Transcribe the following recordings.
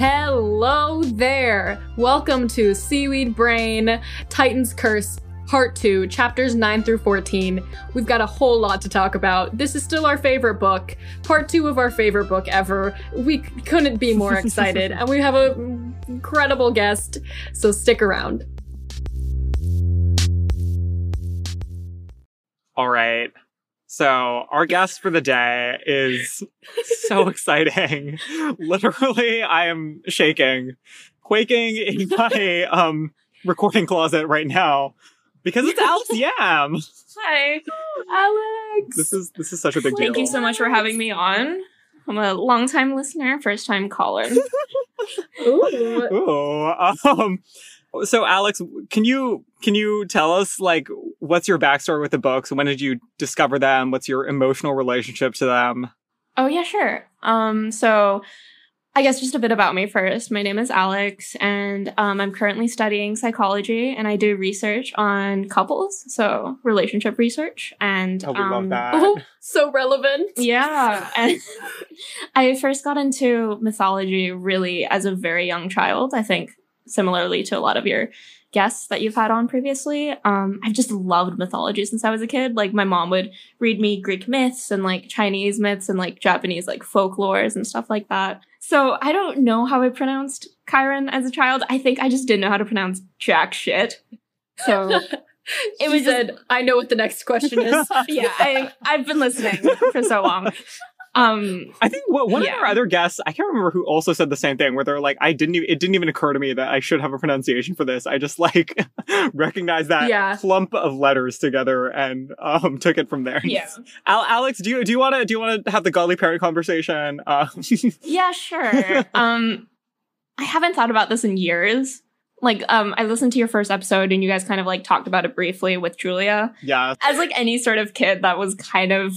Hello there! Welcome to Seaweed Brain Titan's Curse Part 2, chapters 9 through 14. We've got a whole lot to talk about. This is still our favorite book, part 2 of our favorite book ever. We c- couldn't be more excited, and we have an incredible guest, so stick around. All right. So, our guest for the day is so exciting. Literally, I am shaking, quaking in my um recording closet right now because it's Alex Yam. Hi, Alex. This is this is such a big deal. Thank you so much for having me on. I'm a long-time listener, first-time caller. Ooh. Ooh, um, so Alex, can you can you tell us like what's your backstory with the books? When did you discover them? What's your emotional relationship to them? oh yeah, sure. Um, so I guess just a bit about me first. My name is Alex, and um, I'm currently studying psychology, and I do research on couples, so relationship research. And Oh, we love um, that. Oh, so relevant. Yeah. And I first got into mythology really as a very young child. I think similarly to a lot of your guests that you've had on previously. Um, I've just loved mythology since I was a kid. Like my mom would read me Greek myths and like Chinese myths and like Japanese like folklores and stuff like that. So I don't know how I pronounced Chiron as a child. I think I just didn't know how to pronounce jack shit. So It was said, I know what the next question is. yeah, I I've been listening for so long. Um I think what, one Yeah. of our other guests, I can't remember who also said the same thing, where they're like, I didn't even, it didn't even occur to me that I should have a pronunciation for this. I just like recognized that Yeah. clump of letters together and um took it from there. Yeah. Al- Alex, do you do you want to do you want to have the godly parent conversation? Uh, Yeah, sure. um, I haven't thought about this in years. Like, um, I listened to your first episode and you guys kind of like talked about it briefly with Julia. yeah, As like any sort of kid that was kind of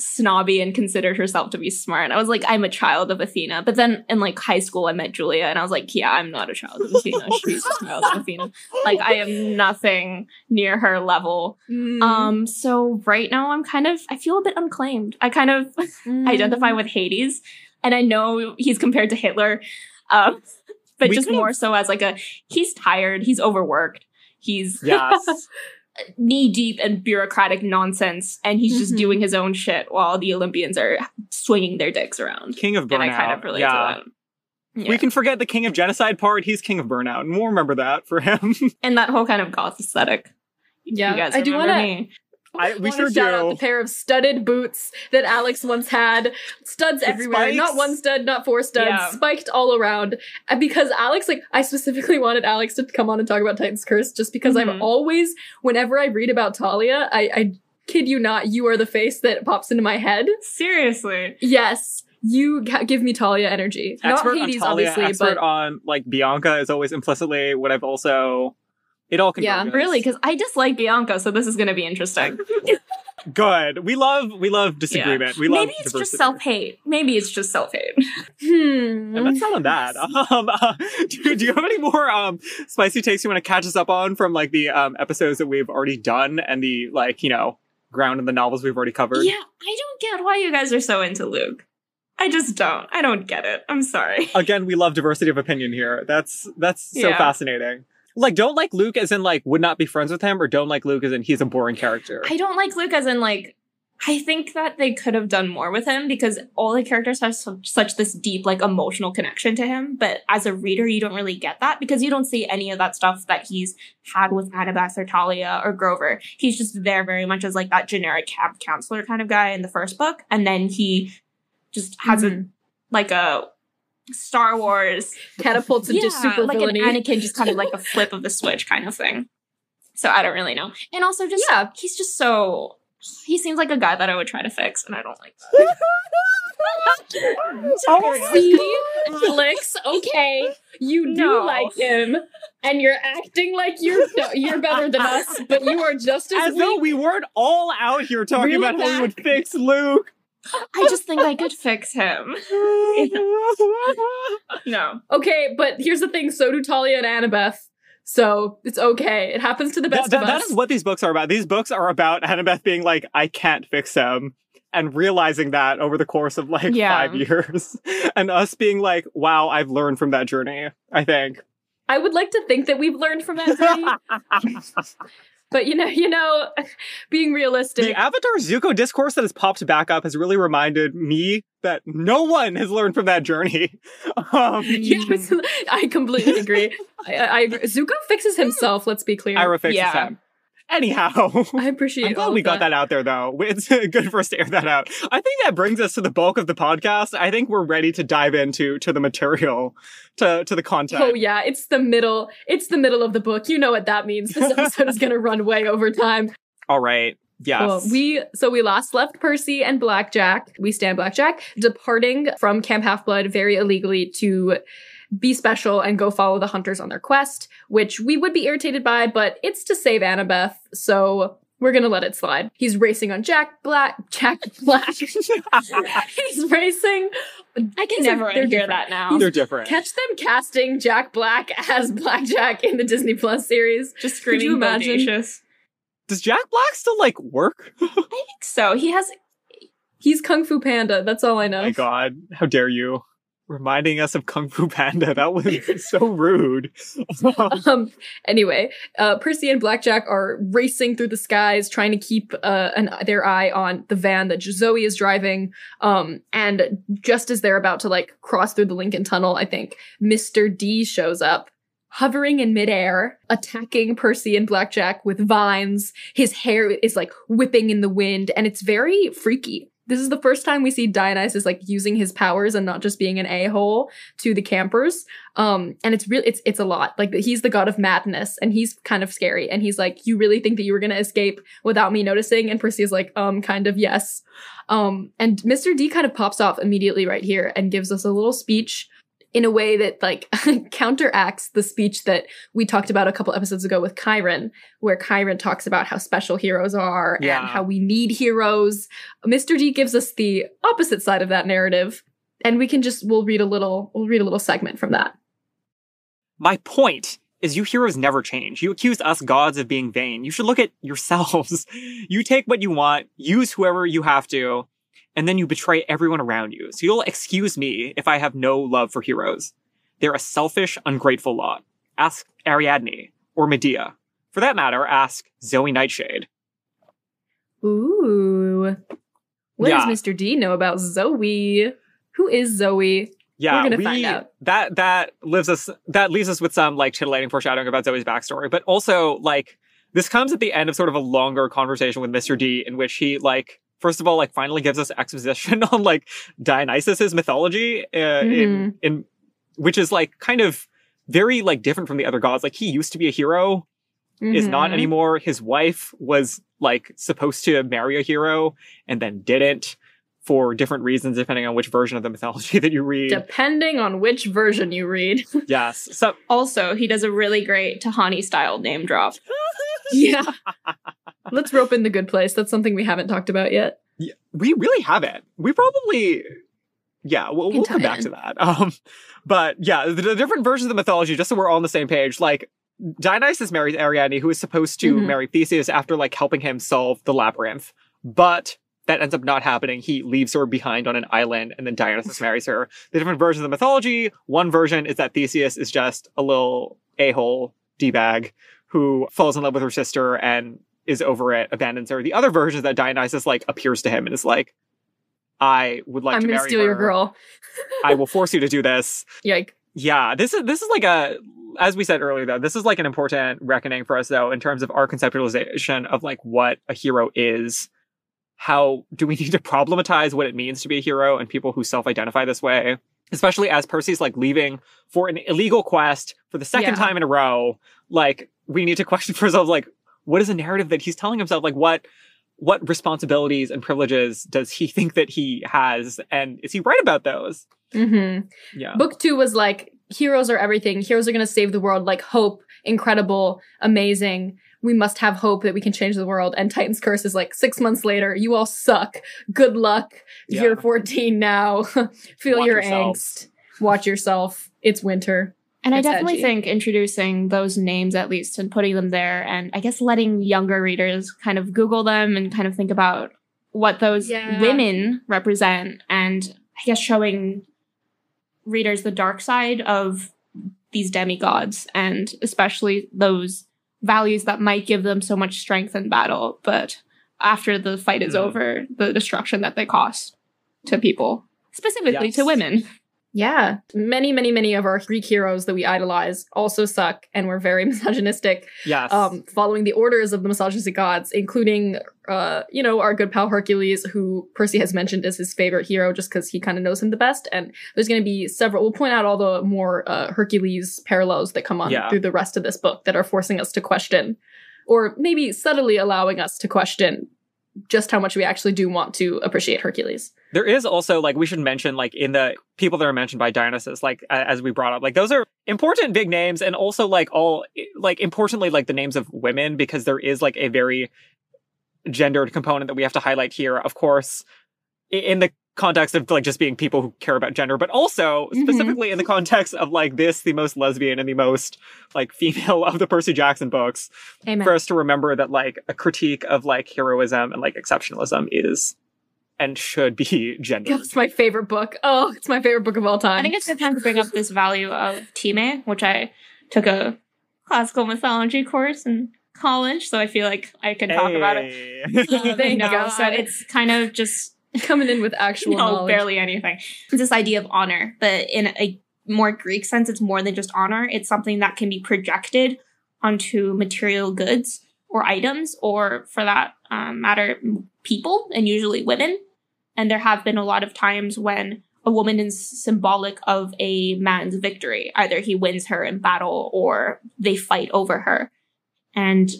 snobby and considered herself to be smart, I was like, I'm a child of Athena. But then in like high school, I met Julia and I was like, yeah, I'm not a child of Athena. She's a child of Athena. Like, I am nothing near her level. Mm. Um, so right now I'm kind of, I feel a bit unclaimed. I kind of Mm. identify with Hades, and I know he's compared to Hitler, um, but We just more so as like a he's tired, he's overworked, he's yes. knee deep in bureaucratic nonsense, and he's just Mhm. doing his own shit while the Olympians are swinging their dicks around. King of burnout. And I kind of relate yeah. to that. We can forget the king of genocide part. He's king of burnout, and we'll remember that for him. and that whole kind of goth aesthetic. Yeah, you guys I do wanna- me. I, we Wanna sure shout out do. the pair of studded boots that Alex once had. Studs everywhere, spikes? not one stud, not four studs, Yeah. spiked all around. And because Alex, like, I specifically wanted Alex to come on and talk about Titan's Curse, just because I'm Mhm. always, whenever I read about Talia, I, I kid you not, you are the face that pops into my head. Seriously. Yes, you give me Talia energy, expert not Hades, Talia, obviously, but on like Bianca is always implicitly what I've also. It all can Yeah. Really, because I dislike Bianca, so this is going to be interesting. good. We love we love disagreement. We love Maybe it's diversity. just self hate. Maybe it's just self hate. hmm. And that's not on that. Um, uh, do, do you have any more um, spicy takes you want to catch us up on from like the um, episodes that we've already done and the like, you know, ground in the novels we've already covered? Yeah, I don't get why you guys are so into Luke. I just don't. I don't get it. I'm sorry. Again, we love diversity of opinion here. That's that's so Yeah. fascinating. Like, don't like Luke as in like would not be friends with him, or don't like Luke as in he's a boring character. I don't like Luke as in like I think that they could have done more with him because all the characters have such, such this deep like emotional connection to him, but as a reader you don't really get that because you don't see any of that stuff that he's had with Annabeth or Talia or Grover. He's just there very much as like that generic camp counselor kind of guy in the first book and then he just has a Mhm. like a Star Wars catapults into super like villainy. an Anakin, just kind of like a flip of the switch kind of thing. So I don't really know. And also, just Yeah. he's just so. He seems like a guy that I would try to fix, and I don't like that. Oh, See, Alex, okay, you do No. like him, and you're acting like you're you're better than us, but you are just as, As though we weren't all out here talking Reel about it how we would fix Luke. I just think I could fix him. No. Okay, but here's the thing: so do Talia and Annabeth. So it's okay. It happens to the best that- of us. is what these books are about. These books are about Annabeth being like, I can't fix him. and realizing that over the course of like Yeah. five years and us being like, wow, I've learned from that journey, I think. I would like to think that we've learned from that journey, but you know, you know, being realistic. the Avatar Zuko discourse that has popped back up has really reminded me that no one has learned from that journey. Um, Yes, I completely agree. I, I, I. Zuko fixes himself. Let's be clear. Iroh fixes Yeah. him. Anyhow. I appreciate. I'm glad we got that out there, though. It's good for us to air that out. I think that brings us to the bulk of the podcast. I think we're ready to dive into to the material, to to the content. Oh yeah, it's the middle. It's the middle of the book. You know what that means. This episode is going to run way over time. All right. Yes. Well, we so we last left Percy and Blackjack. We stand Blackjack departing from Camp Half Blood very illegally to be special and go follow the hunters on their quest, which we would be irritated by, but it's to save Annabeth, so we're gonna let it slide. He's racing on Jack Black. Jack Black. He's racing. I can never they're hear different. that now. They're different. Catch them casting Jack Black as Blackjack in the Disney Plus series. Just screaming Could you imagine? bodacious. Does Jack Black still like work? I think so. He has He's Kung Fu Panda. That's all I know. Oh my god, how dare you? Reminding us of Kung Fu Panda. That was so rude. um anyway uh percy and blackjack are racing through the skies trying to keep uh an, their eye on the van that zoe is driving um and just as they're about to like cross through the lincoln tunnel i think mr d shows up hovering in midair attacking percy and blackjack with vines his hair is like whipping in the wind and it's very freaky this is the first time we see Dionysus like using his powers and not just being an a-hole to the campers. Um and it's really it's it's a lot. Like he's the god of madness and he's kind of scary. And he's like you really think that you were to escape without me noticing? And percy is like um kind of yes. Um and mr d kind of pops off immediately right here and gives us a little speech in a way that like counteracts the speech that we talked about a couple episodes ago with Chiron, where Chiron talks about how special heroes are Yeah. and how we need heroes. Mr. D gives us the opposite side of that narrative, and we can just we'll read a little we'll read a little segment from that. My point is you heroes never change. You accuse us gods of being vain. You should look at yourselves. you take what you want, use whoever you have to, and then you betray everyone around you. So you'll excuse me if I have no love for heroes. They're a selfish, ungrateful lot. Ask Ariadne or Medea. For that matter, ask Zoe Nightshade. Ooh. What Yeah. does Mr. D know about Zoe? Who is Zoe? Yeah, We're gonna we, find out. That that lives us that leaves us with some like titillating foreshadowing about Zoe's backstory, but also like this comes at the end of sort of a longer conversation with Mr. D in which he like first of all like finally gives us exposition on like Dionysus's mythology uh, Mm-hmm. in in which is like kind of very like different from the other gods. Like he used to be a hero, is not Mhm. anymore. His wife was like supposed to marry a hero and then didn't for different reasons depending on which version of the mythology that you read. Depending on which version you read. Yes. So also he does a really great Tahani style name drop. yeah. Let's rope in the good place. That's something we haven't talked about yet. yeah, we really haven't. We probably yeah, we'll, we'll come back in. to that. Um but yeah, the, the different versions of the mythology just so we're all on the same page like Dionysus marries Ariadne who is supposed to Mhm. marry Theseus after like helping him solve the labyrinth. But that ends up not happening. He leaves her behind on an island and then Dionysus marries her. The different versions of the mythology, one version is that Theseus is just a little a-hole D-bag who falls in love with her sister and is over it, abandons her. The other version is that Dionysus like appears to him and is like, I would like I'm to gonna marry steal her. your girl. I will force you to do this. Yike. Yeah, this is this is like a as we said earlier though, this is like an important reckoning for us though in terms of our conceptualization of like what a hero is. How do we need to problematize what it means to be a hero and people who self-identify this way? Especially as Percy's like leaving for an illegal quest for the second Yeah. time in a row. Like we need to question for ourselves like what is a narrative that he's telling himself? Like what what responsibilities and privileges does he think that he has? And is he right about those? Mm-hmm. Yeah. Book two was like heroes are everything. Heroes are gonna save the world. Like hope, incredible, amazing. We must have hope that we can change the world. And Titan's Curse is like six months later. You all suck. Good luck. Yeah. You're 14 now. Feel Watch your yourself. angst. Watch yourself. It's winter. And I definitely edgy. think introducing those names at least and putting them there and I guess letting younger readers kind of Google them and kind of think about what those Yeah. women represent and I guess showing readers the dark side of these demigods and especially those values that might give them so much strength in battle, but after the fight is Mhm. over, the destruction that they cause to people, specifically Yes. to women. Yeah. Many, many, many of our Greek heroes that we idolize also suck and we're very misogynistic, Yes. um, following the orders of the misogynistic gods, including, uh, you know, our good pal Hercules, who Percy has mentioned is his favorite hero just because he kind of knows him the best. And there's going to be several, we'll point out all the more uh, Hercules parallels that come on Yeah. through the rest of this book that are forcing us to question, or maybe subtly allowing us to question just how much we actually do want to appreciate Hercules. There is also like we should mention like in the people that are mentioned by Dionysus, like as we brought up, like those are important big names, and also like all like importantly like the names of women because there is like a very gendered component that we have to highlight here. Of course, in the context of like just being people who care about gender, but also Mhm. specifically in the context of like this, the most lesbian and the most like female of the Percy Jackson books, Amen. for us to remember that like a critique of like heroism and like exceptionalism is and should be gendered. It's my favorite book. Oh, it's my favorite book of all time. I think it's a good time to bring up this value of Time, which I took a classical mythology course in college, so I feel like I can talk about it. Hey. Um, Thank no, God. So it's kind of just coming in with actual no, knowledge. barely anything. It's this idea of honor, but in a more Greek sense, it's more than just honor. It's something that can be projected onto material goods or items, or for that um, matter, people, and usually women. And there have been a lot of times when a woman is symbolic of a man's victory. Either he wins her in battle or they fight over her. And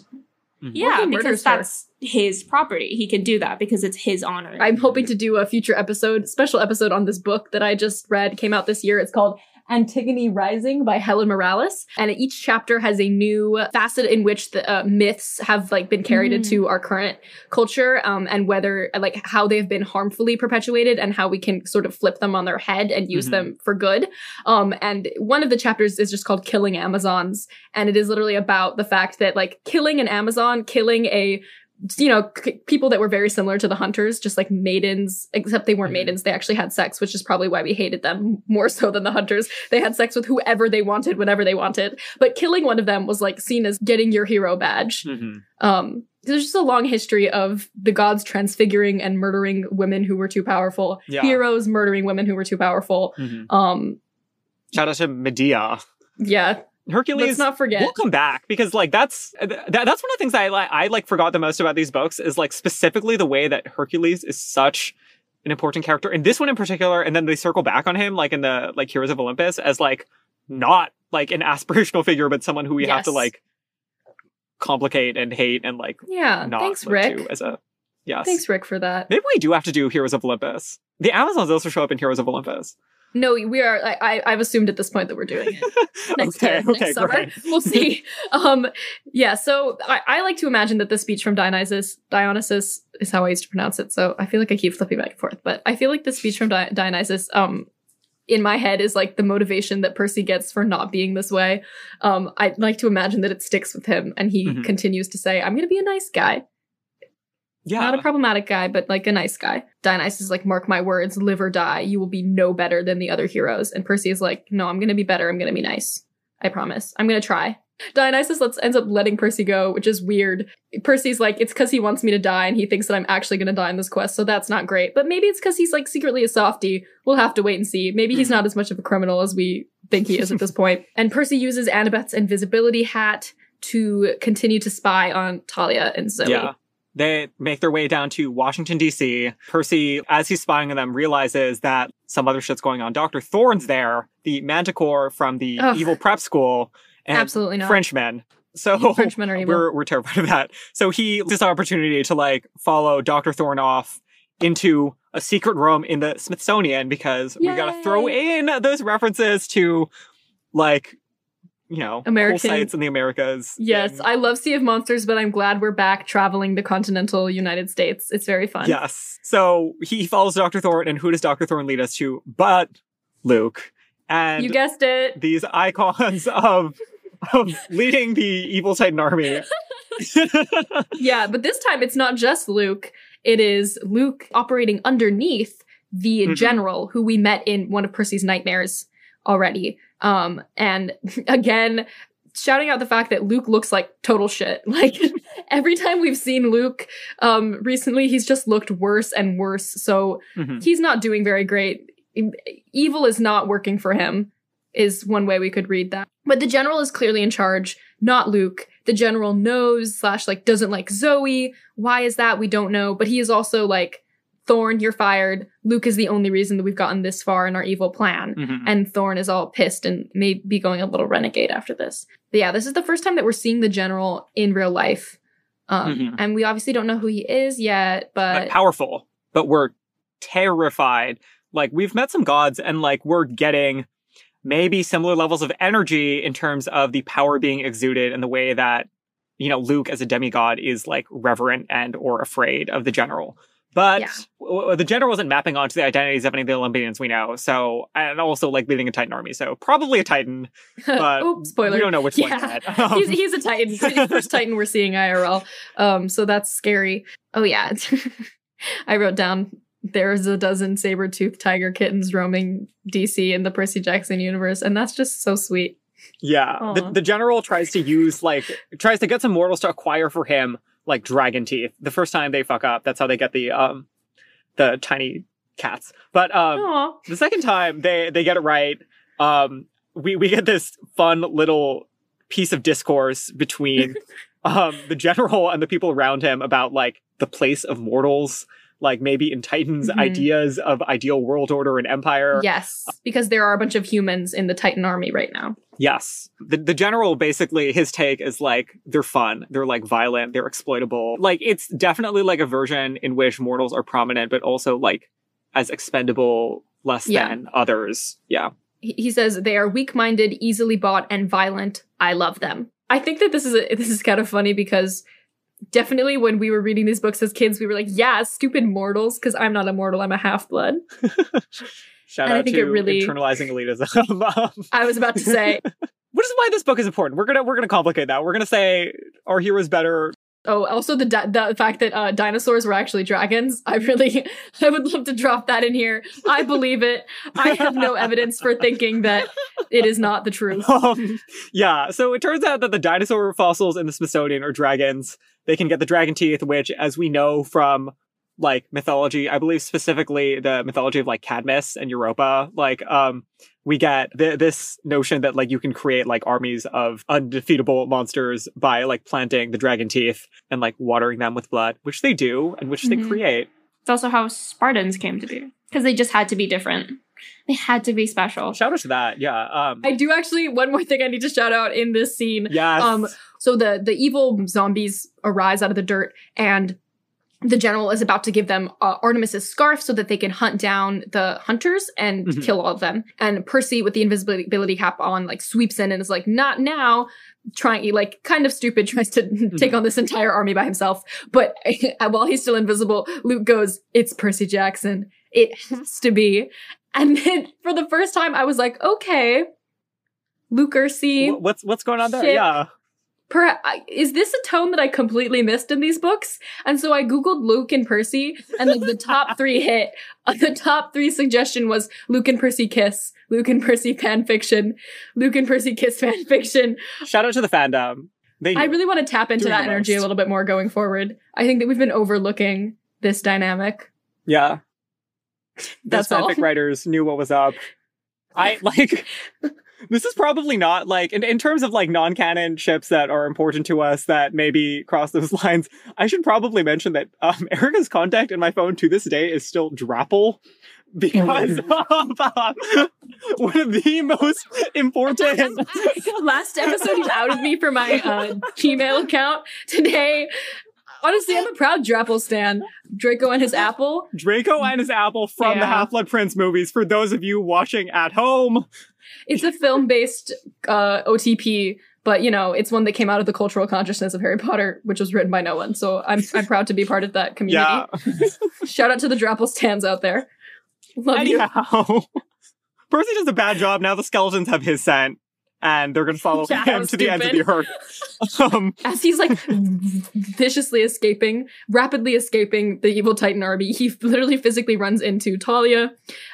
Mhm. yeah, he because murders her. that's his property. He can do that because it's his honor. I'm hoping to do a future episode, special episode on this book that I just read, came out this year. It's called Antigone Rising by Helen Morales. And each chapter has a new facet in which the uh, myths have like been carried Mm. into our current culture, um, and whether like how they've been harmfully perpetuated and how we can sort of flip them on their head and use Mhm. them for good. Um, and one of the chapters is just called Killing Amazons. And it is literally about the fact that like killing an Amazon, killing a you know, c- people that were very similar to the hunters, just like maidens, except they weren't Mhm. maidens. They actually had sex, which is probably why we hated them more so than the hunters. They had sex with whoever they wanted, whenever they wanted. But killing one of them was like seen as getting your hero badge. Mhm. Um, there's just a long history of the gods transfiguring and murdering women who were too powerful, Yeah. heroes murdering women who were too powerful. Mhm. Um, Shout out to Medea. yeah, Hercules let's not forget. We'll come back because like that's uh, th- that's one of the things I like I like forgot the most about these books is like specifically the way that Hercules is such an important character and this one in particular and then they circle back on him like in the like Heroes of Olympus as like not like an aspirational figure but someone who we have to like complicate and hate and like yeah, not thanks, Rick. as a yes. Thanks, Rick, for that. Maybe we do have to do Heroes of Olympus. The Amazons also show up in Heroes of Olympus. No, we are. I, I, I've assumed at this point that we're doing it. next okay, year, okay, next summer. great. We'll see. um, yeah. So I, I like to imagine that the speech from Dionysus, Dionysus is how I used to pronounce it. So I feel like I keep flipping back and forth, but I feel like the speech from Di- Dionysus, um, in my head is like the motivation that Percy gets for not being this way. Um, I like to imagine that it sticks with him, and he Mhm. continues to say, "I'm going to be a nice guy." Yeah. Not a problematic guy, but like a nice guy. Dionysus is like, mark my words, live or die. You will be no better than the other heroes. And Percy is like, no, I'm gonna be better. I'm gonna be nice. I promise. I'm gonna try. Dionysus lets, ends up letting Percy go, which is weird. Percy's like, it's because he wants me to die and he thinks that I'm actually gonna die in this quest, so that's not great. But maybe it's because he's like secretly a softie. We'll have to wait and see. Maybe he's Mhm. not as much of a criminal as we think he is at this point. And Percy uses Annabeth's invisibility hat to continue to spy on Talia and Zoe. Yeah. They make their way down to Washington, D.C. Percy, as he's spying on them, realizes that some other shit's going on. Dr. Thorn's there, the manticore from the Ugh. evil prep school, and Absolutely not. Frenchmen. So Frenchmen are evil. we're, we're terrified of that. So he this opportunity to like follow Dr. Thorne off into a secret room in the Smithsonian because we gotta throw in those references to like, you know, American- cool sites in the Americas. Yes, and- I love Sea of Monsters, but I'm glad we're back traveling the continental United States. It's very fun. Yes. So he follows Dr. Thorn, and who does Dr. Thorn lead us to? But Luke. And you guessed it. these icons of of leading the evil Titan army. Yeah, but this time it's not just Luke. it is Luke operating underneath the Mhm. general who we met in one of Percy's nightmares already. Um, and again, shouting out the fact that Luke looks like total shit. Like every time we've seen Luke, um, recently, he's just looked worse and worse. So Mhm. he's not doing very great. Evil is not working for him, is one way we could read that. But the general is clearly in charge, not Luke. The general knows slash like doesn't like Zoe. Why is that? We don't know. But he is also like, Thorn, you're fired. Luke is the only reason that we've gotten this far in our evil plan. Mhm. And Thorn is all pissed and may be going a little renegade after this. But yeah, this is the first time that we're seeing the general in real life. Um, Mhm. And we obviously don't know who he is yet, But but powerful, but we're terrified. Like we've met some gods and like we're getting maybe similar levels of energy in terms of the power being exuded and the way that you know Luke as a demigod is like reverent and or afraid of the general. But Yeah. w- w- the general wasn't mapping onto the identities of any of the Olympians we know. So and also like leading a Titan army. So probably a Titan, but Oops, spoiler. we don't know which one Yeah. yet. Um, he's, he's a Titan. He's the first Titan we're seeing IRL. Um, so that's scary. Oh yeah, I wrote down there's a dozen saber tooth tiger kittens roaming DC in the Percy Jackson universe, and that's just so sweet. Yeah, the, the general tries to use like tries to get some mortals to acquire for him like dragon teeth. The first time they fuck up, that's how they get the um the tiny cats. But um Aw. the second time they they get it right, um we we get this fun little piece of discourse between um the general and the people around him about like the place of mortals, like maybe in Titan's Mhm. ideas of ideal world order and empire. Yes, because there are a bunch of humans in the Titan army right now. Yes. The the general basically his take is like they're fun, they're like violent, they're exploitable. Like it's definitely like a version in which mortals are prominent but also like as expendable less Yeah. than others. Yeah. He he says they are weak-minded, easily bought, and violent. I love them. I think that this is a, this is kind of funny because definitely when we were reading these books as kids, we were like, "Yeah, stupid mortals," because I'm not a mortal; I'm a half-blood. Shout And I out think to it really- internalizing elitism. Um, I was about to say, which is why this book is important. We're gonna we're gonna complicate that. We're gonna say our hero's better. oh, also the di- the fact that uh, dinosaurs were actually dragons. I really, I would love to drop that in here. I believe it. I have no evidence for thinking that it is not the truth. Um, yeah, so it turns out that the dinosaur fossils in the Smithsonian are dragons. They can get the dragon teeth, which, as we know from like mythology, I believe specifically the mythology of like Cadmus and Europa, like um, we get th- this notion that like you can create like armies of undefeatable monsters by like planting the dragon teeth and like watering them with blood, which they do and which Mhm. they create. It's also how Spartans came to be because they just had to be different. They had to be special. Shout out to that, yeah. Um, I do actually one more thing I need to shout out in this scene. yes. Um, so the the evil zombies arise out of the dirt, and the general is about to give them uh, Artemis's scarf so that they can hunt down the hunters and Mhm. kill all of them. And Percy, with the invisibility cap on, like sweeps in and is like, "Not now." Trying, like, kind of stupid, tries to take Mhm. on this entire army by himself. But while he's still invisible, Luke goes, "It's Percy Jackson. It has to be." And then for the first time, I was like, "Okay." Luke Ursi, what's what's going on there? Ship. Yeah. Per- is this a tone that I completely missed in these books? And so I googled Luke and Percy, and like the top three hit. Uh, the top three suggestion was Luke and Percy kiss, Luke and Percy fan fiction, Luke and Percy kiss fan fiction. Shout out to the fandom. They I really want to tap into that energy a little bit more going forward. I think that we've been overlooking this dynamic. Yeah. That's Those all. writers knew what was up. I like this is probably not like in, in terms of like non-canon ships that are important to us that maybe cross those lines. I should probably mention that um Erica's contact in my phone to this day is still Drapple because of uh, one of the most important Last episode, you outed me for my uh, Gmail account. Today, honestly, I'm a proud Drapple stan. Draco and his apple. Draco and his apple from the Half Blood Prince movies. For those of you watching at home, It's a film based uh, OTP, but you know, it's one that came out of the cultural consciousness of Harry Potter, which was written by no one. So I'm I'm proud to be part of that community. yeah. Shout out to the Drapple stands out there. Love you. Percy does a bad job. Now the skeletons have his scent. And they're going to follow Yeah, him to the end of the earth. Um, As he's like viciously escaping, rapidly escaping the evil Titan army, he literally physically runs into Talia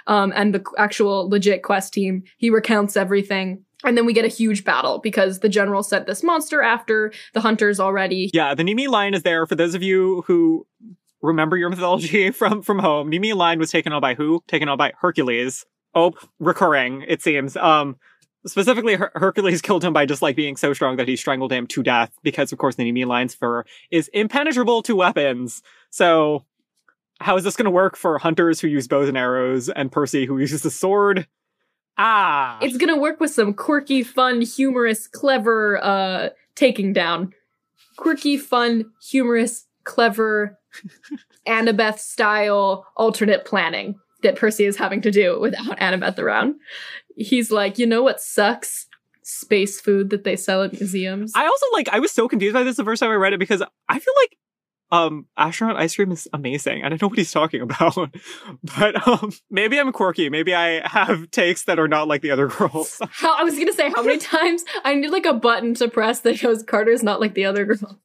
um, and the actual legit quest team. He recounts everything. And then we get a huge battle because the general sent this monster after the hunters already. yeah, the Nemean lion is there. For those of you who remember your mythology from from home, Nemean lion was taken on by who? Taken on by Hercules. Oh, recurring it seems. Um, specifically, Her- Hercules killed him by just like being so strong that he strangled him to death. Because of course, the Nemean lion's fur is impenetrable to weapons. So, how is this going to work for hunters who use bows and arrows and Percy who uses the sword? Ah, It's gonna work with some quirky, fun, humorous, clever uh taking down. Quirky, fun, humorous, clever, Annabeth style alternate planning that Percy is having to do without Annabeth around. He's like, you know what sucks? Space food that they sell at museums. I also like I was so confused by this the first time I read it because I feel like um astronaut ice cream is amazing. I don't know what he's talking about. but um maybe I'm quirky. Maybe I have takes that are not like the other girls. how I was gonna say how many times I need like a button to press that shows Carter's not like the other girl.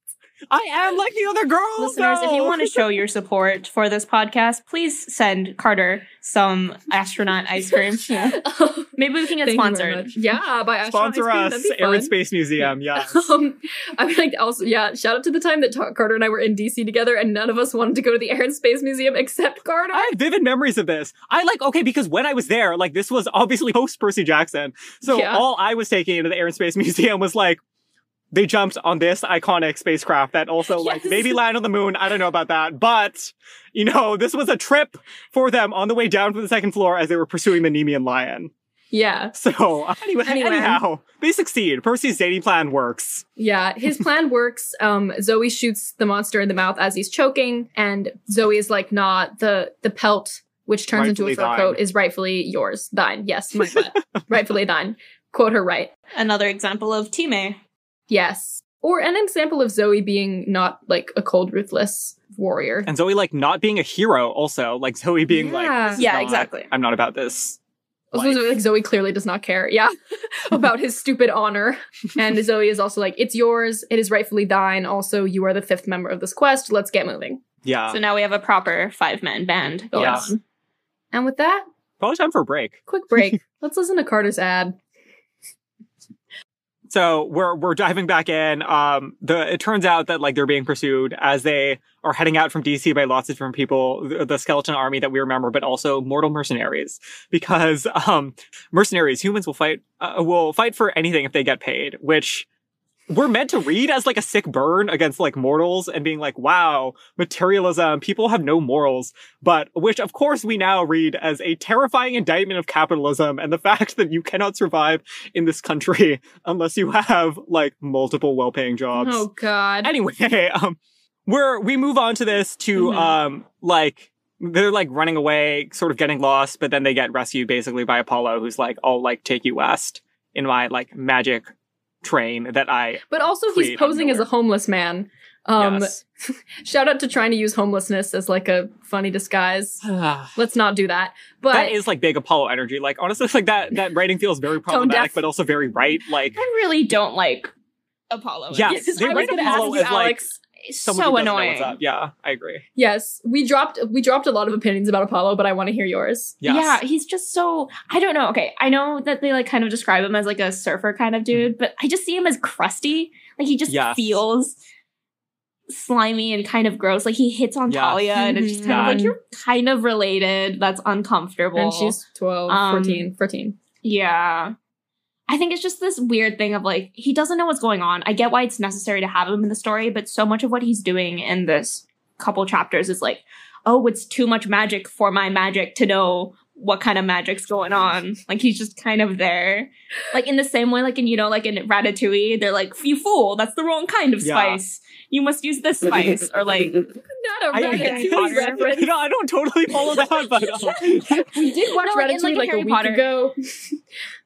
I am like the other girls. Listeners, if you want to show your support for this podcast, please send Carter some astronaut ice cream. Maybe we can get Thank sponsored. Yeah, by Astronaut sponsor Ice Cream, us, that'd be Air and. Space Museum. Yes. Um, I mean, like, also, yeah, shout out to the time that Ta- Carter and I were in DC together and none of us wanted to go to the Air and Space Museum except Carter. I have vivid memories of this. I like okay because when I was there, like this was obviously post Percy Jackson, so Yeah. all I was taking into the Air and Space Museum was like they jumped on this iconic spacecraft that also like maybe land on the moon. I don't know about that, but you know this was a trip for them on the way down from the second floor as they were pursuing the Nemean lion. yeah, So anyway, Anyway. anyhow, they succeed. Percy's dating plan works. yeah, his plan works. Um, Zoe shoots the monster in the mouth as he's choking, and Zoe is like, "Nah, the the pelt." Which turns into a fur thine. coat is rightfully yours, thine. Yes, my bad. rightfully thine. Quote her right. Another example of Time. Yes, or an example of Zoe being not like a cold, ruthless warrior. And Zoe like not being a hero also, like Zoe being Yeah. like this is Yeah, not- exactly. I'm not about this. Also, life. like Zoe clearly does not care, yeah, about his stupid honor. And Zoe is also like, "It's yours. It is rightfully thine. Also, you are the fifth member of this quest. Let's get moving." Yeah. So now we have a proper five man band going Yeah. on. And with that, Probably time for a break. quick break. Let's listen to Carter's ad. So we're we're diving back in. Um, the it turns out that like they're being pursued as they are heading out from DC by lots of different people. The, the skeleton army that we remember, but also mortal mercenaries, because um, mercenaries, humans will fight uh, will fight for anything if they get paid, which we're meant to read as like a sick burn against like mortals and being like, wow, materialism, people have no morals, but which of course we now read as a terrifying indictment of capitalism and the fact that you cannot survive in this country unless you have like multiple well-paying jobs. Oh God. Anyway, um, we're we move on to this to Mhm. um like they're like running away, sort of getting lost, but then they get rescued basically by Apollo, who's like, "I'll like take you west in my like magic train that I." But also, he's Create out of posing as a homeless man. Um, yes. shout out to trying to use homelessness as like a funny disguise. Let's not do that. But that is like big Apollo energy. Like honestly, like that that writing feels very problematic, deaf. but also very right. Like I really don't like Apollo. Yeah, Yes, they I was write gonna Apollo ask you, as, like, Alex. It's someone so who doesn't annoying. up. Yeah, I agree. Yes, we dropped we dropped a lot of opinions about Apollo, but I want to hear yours. Yes. Yeah, he's just so I don't know. Okay, I know that they like kind of describe him as like a surfer kind of dude, but I just see him as crusty. Like he just Yes. feels slimy and kind of gross. Like he hits on Yes. Talia and it's just kind of like Mhm. you're kind of related. That's uncomfortable. And she's 12, Um, 14, 14. Yeah. I think it's just this weird thing of like, he doesn't know what's going on. I get why it's necessary to have him in the story, but so much of what he's doing in this couple chapters is like, oh, it's too much magic for my magic to know what kind of magic's going on. Like he's just kind of there. Like in the same way, like in, you know, like in Ratatouille, they're like, you fool, that's the wrong kind of Yeah. spice. You must use this spice. Or like, Not a I, Ratatouille Potter. reference. no, I don't totally follow that, but um, We did watch No, like, in, Ratatouille like, like, a Harry a week Potter. ago.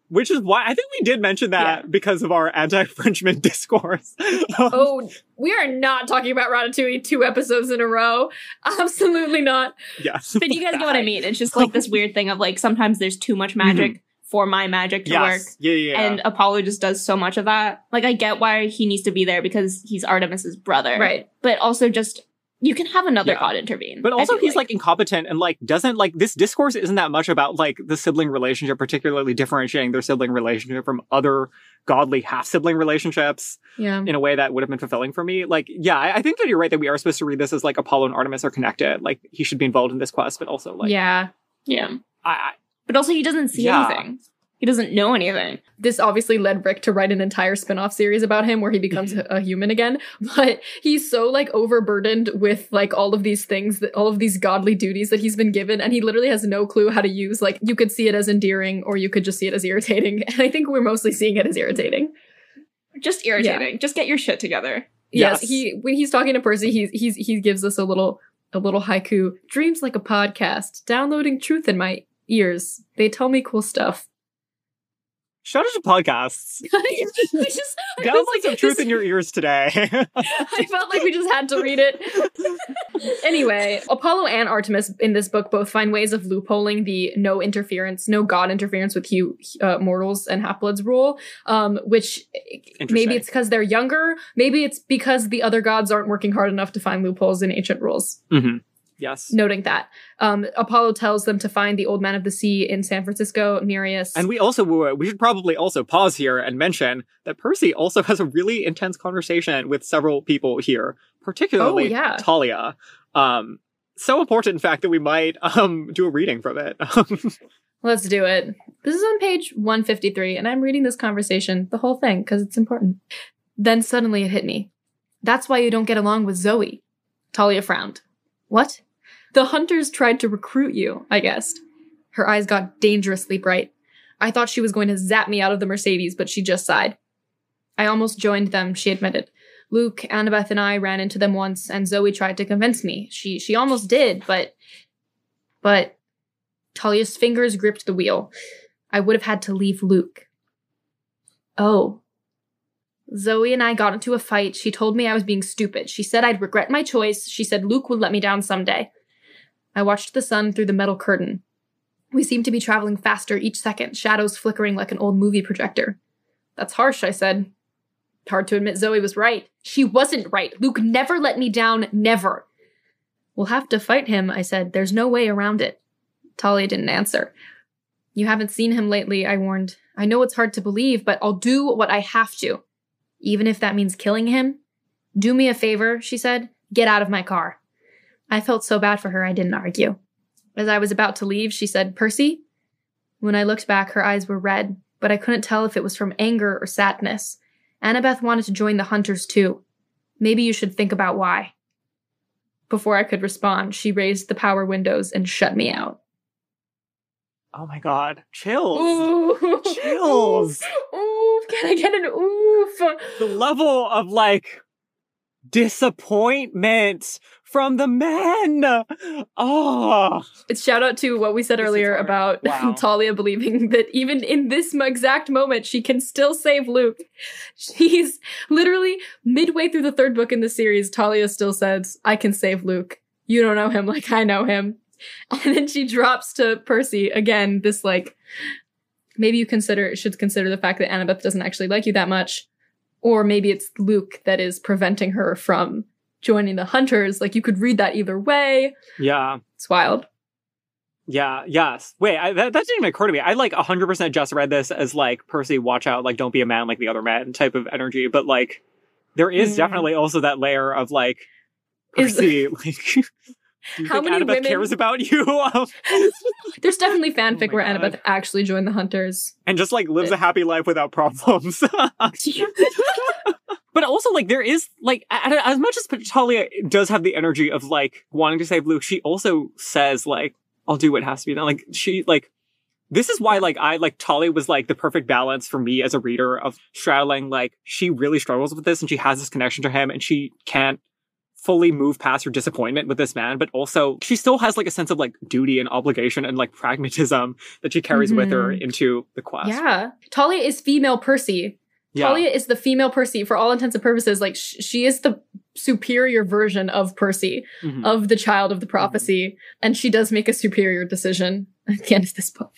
which is why I think we did mention that because of our anti-Frenchman discourse. Um, Oh, we are not talking about Ratatouille two episodes in a row. Absolutely not. yes, but you guys get what I mean. It's just like this weird thing of like, sometimes there's too much magic for my magic to yes. work. Yeah, yeah. yeah. And Apollo just does so much of that. Like I get why he needs to be there because he's Artemis's brother. Right. But also just you can have another Yeah. god intervene. But also, he's like incompetent and like doesn't like this discourse isn't that much about like the sibling relationship, particularly differentiating their sibling relationship from other godly half sibling relationships Yeah. in a way that would have been fulfilling for me. Like, yeah, I, I think that you're right that we are supposed to read this as like Apollo and Artemis are connected. Like, he should be involved in this quest, but also like, yeah. yeah. I, I, But also he doesn't see Yeah. anything. He doesn't know anything. This obviously led Rick to write an entire spin-off series about him where he becomes a, a human again. But he's so like overburdened with like all of these things that all of these godly duties that he's been given, and he literally has no clue how to use. Like you could see it as endearing, or you could just see it as irritating. And I think we're mostly seeing it as irritating. Just irritating. Just get your shit together. Yes, Yes. he when he's talking to Percy, he's he's he gives us a little a little haiku. Dreams like a podcast, downloading truth in my ears. They tell me cool stuff. Shout out to podcasts. I just I Download like, some truth in your ears today. I felt like we just had to read it. anyway, Apollo and Artemis in this book both find ways of loopholing the no interference, no god interference with hu- uh, mortals and half-bloods rule, um, which maybe it's because they're younger, maybe it's because the other gods aren't working hard enough to find loopholes in ancient rules. Mhm. Yes. Noting that. Um, Apollo tells them to find the Old Man of the Sea in San Francisco, Nereus. And we also we should probably also pause here and mention that Percy also has a really intense conversation with several people here, particularly Oh, yeah. Talia. Um, so important, in fact, that we might um do a reading from it. Let's do it. This is on page 153, and I'm reading this conversation, the whole thing, because it's important. Then suddenly it hit me. That's why you don't get along with Zoe. Talia frowned. What? The hunters tried to recruit you, I guessed. Her eyes got dangerously bright. I thought she was going to zap me out of the Mercedes, but she just sighed. I almost joined them, she admitted. Luke, Annabeth, and I ran into them once, and Zoe tried to convince me. She she almost did, but but Talia's fingers gripped the wheel. I would have had to leave Luke. Oh. Zoe and I got into a fight. She told me I was being stupid. She said I'd regret my choice. She said Luke would let me down someday. I watched the sun through the metal curtain. We seemed to be traveling faster each second, shadows flickering like an old movie projector. That's harsh, I said. Hard to admit Zoe was right. She wasn't right. Luke never let me down, never. We'll have to fight him, I said. There's no way around it. Talia didn't answer. You haven't seen him lately, I warned. I know it's hard to believe, but I'll do what I have to. Even if that means killing him. Do me a favor, she said. Get out of my car. I felt so bad for her, I didn't argue. As I was about to leave, she said, Percy? When I looked back, her eyes were red, but I couldn't tell if it was from anger or sadness. Annabeth wanted to join the hunters too. Maybe you should think about why. Before I could respond, she raised the power windows and shut me out. oh my god, chills. Ooh. Chills. Ooh, can I get an oof? The level of like disappointment from the men. Oh, It's shout out to what we said This earlier about Wow. Talia believing that even in this exact moment, she can still save Luke. She's literally midway through the third book in the series. Talia still says, I can save Luke. You don't know him like I know him. And then she drops to Percy again, this like, maybe you consider, should consider the fact that Annabeth doesn't actually like you that much. Or maybe it's Luke that is preventing her from joining the hunters. Like you could read that either way. yeah. It's wild. Yeah, yes. Wait, I, that, that didn't even occur to me. I like 100% just read this as like, Percy, watch out, like, don't be a man like the other men type of energy. But like, there is Mm. definitely also that layer of like, Is- Percy, like, do you How many Annabeth women- cares about you? There's definitely oh fanfic Oh where God. Annabeth actually joined the hunters. and just like lives a uh, happy life without problems. but also like there is like as much as Talia does have the energy of like wanting to save Luke, she also says like I'll do what has to be done. Like she like this is why like I like Talia was like the perfect balance for me as a reader of straddling like she really struggles with this and she has this connection to him and she can't fully move past her disappointment with this man, but also she still has like a sense of like duty and obligation and like pragmatism that she carries with her into the quest. Yeah. Talia is female Percy. Yeah. Talia is the female Percy for all intents and purposes. Like, sh- she is the superior version of Percy, Mhm. of the child of the prophecy. And she does make a superior decision at the end of this book.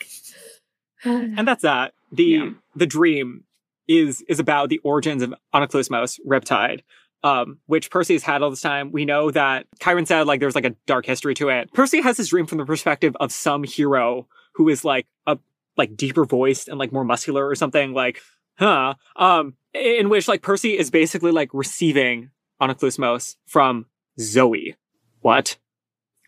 and that's that. The Yeah. the dream is is about the origins of Anaklusmos, Riptide, um, which Percy has had all this time. We know that Chiron said like there's like a dark history to it. Percy has this dream from the perspective of some hero who is like a like deeper voiced and like more muscular or something like huh um in which like Percy is basically like receiving Anaklusmos from Zoe. What?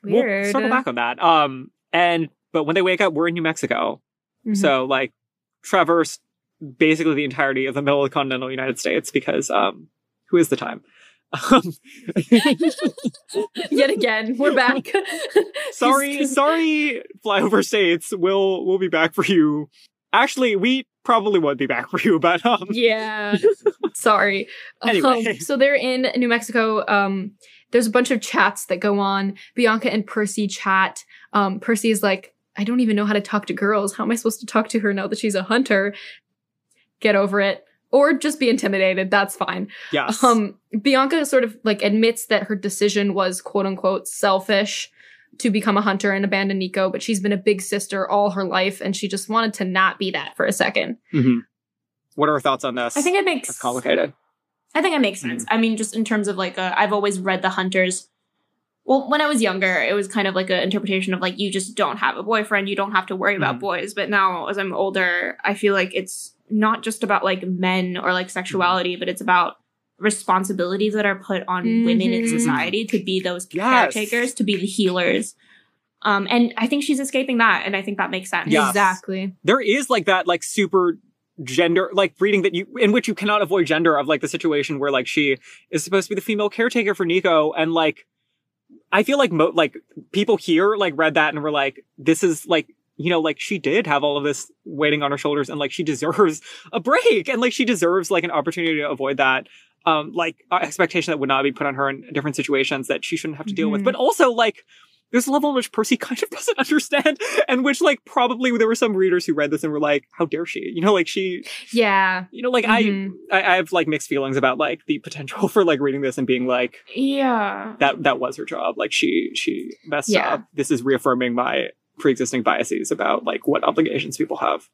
Weird. We'll circle back on that. Um and but when they wake up, we're in New Mexico. Mhm. So like traverse basically the entirety of the middle of the continental United States because um who is the time? Um, Yet again, we're back. sorry, sorry, flyover states. We'll we'll be back for you. Actually, we probably won't be back for you, but um Yeah. Sorry. Anyway. Um, so they're in New Mexico. Um, there's a bunch of chats that go on. Bianca and Percy chat. Um, Percy is like, I don't even know how to talk to girls. How am I supposed to talk to her now that she's a hunter? Get over it. Or just be intimidated. That's fine. yes. Um, Bianca sort of like admits that her decision was quote unquote selfish to become a hunter and abandon Nico, but she's been a big sister all her life and she just wanted to not be that for a second. mm-hmm. What are our thoughts on this? I think it makes it's complicated. I think it makes sense. I mean, just in terms of like, i I've always read the hunters. Well, when I was younger, it was kind of like an interpretation of like, you just don't have a boyfriend, you don't have to worry about Mhm. boys. But now, as I'm older, I feel like it's not just about like men or like sexuality, but it's about responsibilities that are put on women in Mhm. society to be those Yes. caretakers, to be the healers. Um, and I think she's escaping that, and I think that makes sense. Yes. Exactly. There is like that like super gender like reading that you in which you cannot avoid gender of like the situation where like she is supposed to be the female caretaker for Nico and like I feel like mo- like people here like read that and were like this is like you know like she did have all of this waiting on her shoulders and like she deserves a break and like she deserves like an opportunity to avoid that um like expectation that would not be put on her in different situations that she shouldn't have to deal with Mhm. but also like there's a level in which Percy kind of doesn't understand, and which, like, probably there were some readers who read this and were like, "How dare she?" You know, like she, Yeah. you know, like Mhm. I, I, I have like mixed feelings about like the potential for like reading this and being like, Yeah. that that was her job. Like she she messed Yeah. up. This is reaffirming my pre-existing biases about like what obligations people have.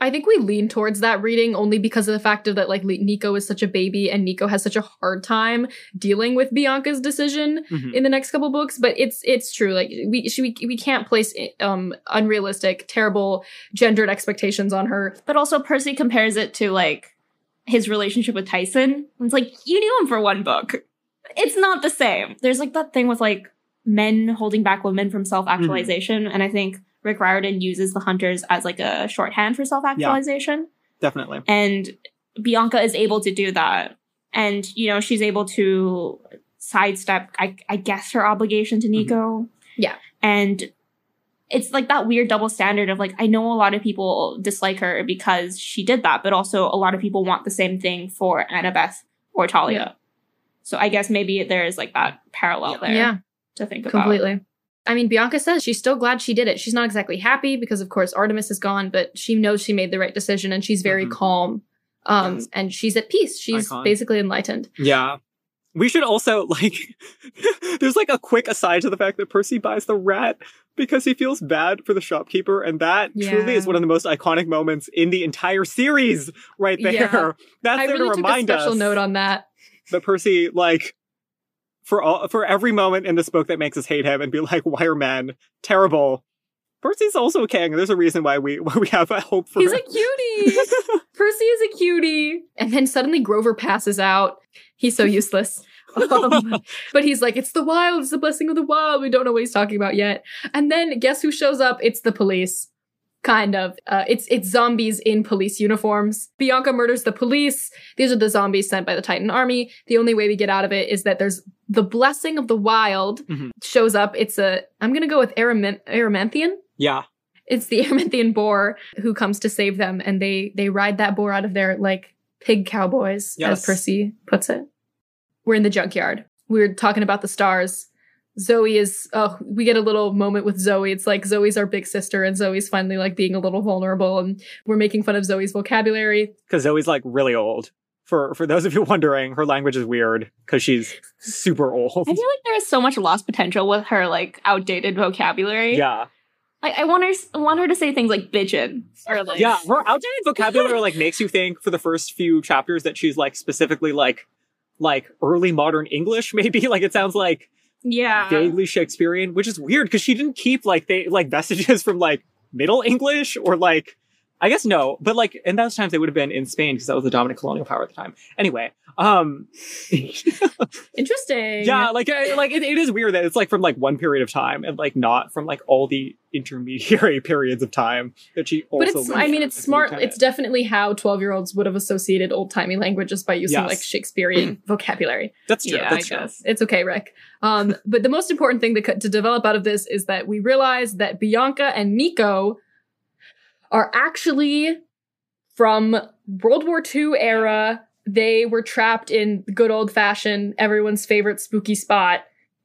I think we lean towards that reading only because of the fact of that like Nico is such a baby and Nico has such a hard time dealing with Bianca's decision Mhm. in the next couple books. But it's it's true. Like we she, we we can't place um unrealistic, terrible gendered expectations on her. But also Percy compares it to like his relationship with Tyson. It's like you knew him for one book. It's not the same. There's like that thing with like men holding back women from self-actualization, and I think Rick Riordan uses the hunters as like a shorthand for self-actualization. Definitely. And Bianca is able to do that. And, you know, she's able to sidestep, I, I guess, her obligation to mm-hmm. Nico. Yeah. And it's like that weird double standard of like, I know a lot of people dislike her because she did that, but also a lot of people want the same thing for Annabeth or Thalia. Yeah. So I guess maybe there is like that parallel there Yeah, to think about. completely. I mean, Bianca says she's still glad she did it. She's not exactly happy because, of course, Artemis is gone, but she knows she made the right decision and she's very Mhm. calm. Um, Yes. and she's at peace. She's Icon. basically enlightened. Yeah. We should also like there's like a quick aside to the fact that Percy buys the rat because he feels bad for the shopkeeper and that truly is one of the most iconic moments in the entire series right there. Yeah. That's I there really to took a remind special us note on that. that Percy like for all for every moment in this book that makes us hate him and be like why are men terrible Percy's also a king. There's a reason why we why we have a hope for him. He's a cutie. Percy is a cutie. And then suddenly Grover passes out. He's so useless. Um, but he's like, it's the wild, it's the blessing of the wild. We don't know what he's talking about yet. And then guess who shows up? It's the police. Kind of. Uh, it's it's zombies in police uniforms. Bianca murders the police. These are the zombies sent by the Titan army. The only way we get out of it is that there's the blessing of the wild Mhm. shows up. It's a I'm gonna go with Aramin- Aramanthian yeah. it's the Amanthian boar who comes to save them, and they they ride that boar out of there like pig cowboys, Yes. as Percy puts it. We're in the junkyard. We're talking about the stars. Zoe is. Oh, we get a little moment with Zoe. It's like Zoe's our big sister, and Zoe's finally like being a little vulnerable, and we're making fun of Zoe's vocabulary. because Zoe's like really old. For for those of you wondering, her language is weird because she's super old. I feel like there is so much lost potential with her like outdated vocabulary. Yeah, Like I want her want her to say things like bitchin or like Yeah, her outdated vocabulary like makes you think for the first few chapters that she's like specifically like like early modern English, maybe. Like it sounds like yeah. vaguely Shakespearean, which is weird because she didn't keep like they like vestiges from like Middle English or like I guess no, but like in those times they would have been in Spain because that was the dominant colonial power at the time. Anyway, um, Interesting. yeah, like I- like it, it is weird that it's like from like one period of time and like not from like all the intermediary periods of time that she also. But it's, I mean, it's smart. It's definitely how 12 year olds would have associated old timey languages by using Yes. like Shakespearean vocabulary. that's true. yeah, that's I true. guess. It's okay, Rick. Um, but the most important thing to, to develop out of this is that we realize that Bianca and Nico are actually from World War II era. They were trapped in good old fashioned, everyone's favorite spooky spot,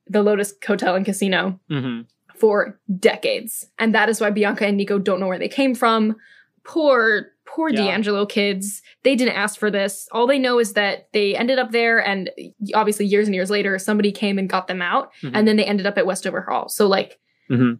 the Lotus Hotel and Casino hmm for decades. And that is why Bianca and Nico don't know where they came from. Poor, poor Yeah. di Angelo kids. They didn't ask for this. All they know is that they ended up there, and obviously, years and years later, somebody came and got them out, Mhm. and then they ended up at Westover Hall. So, like, Mhm.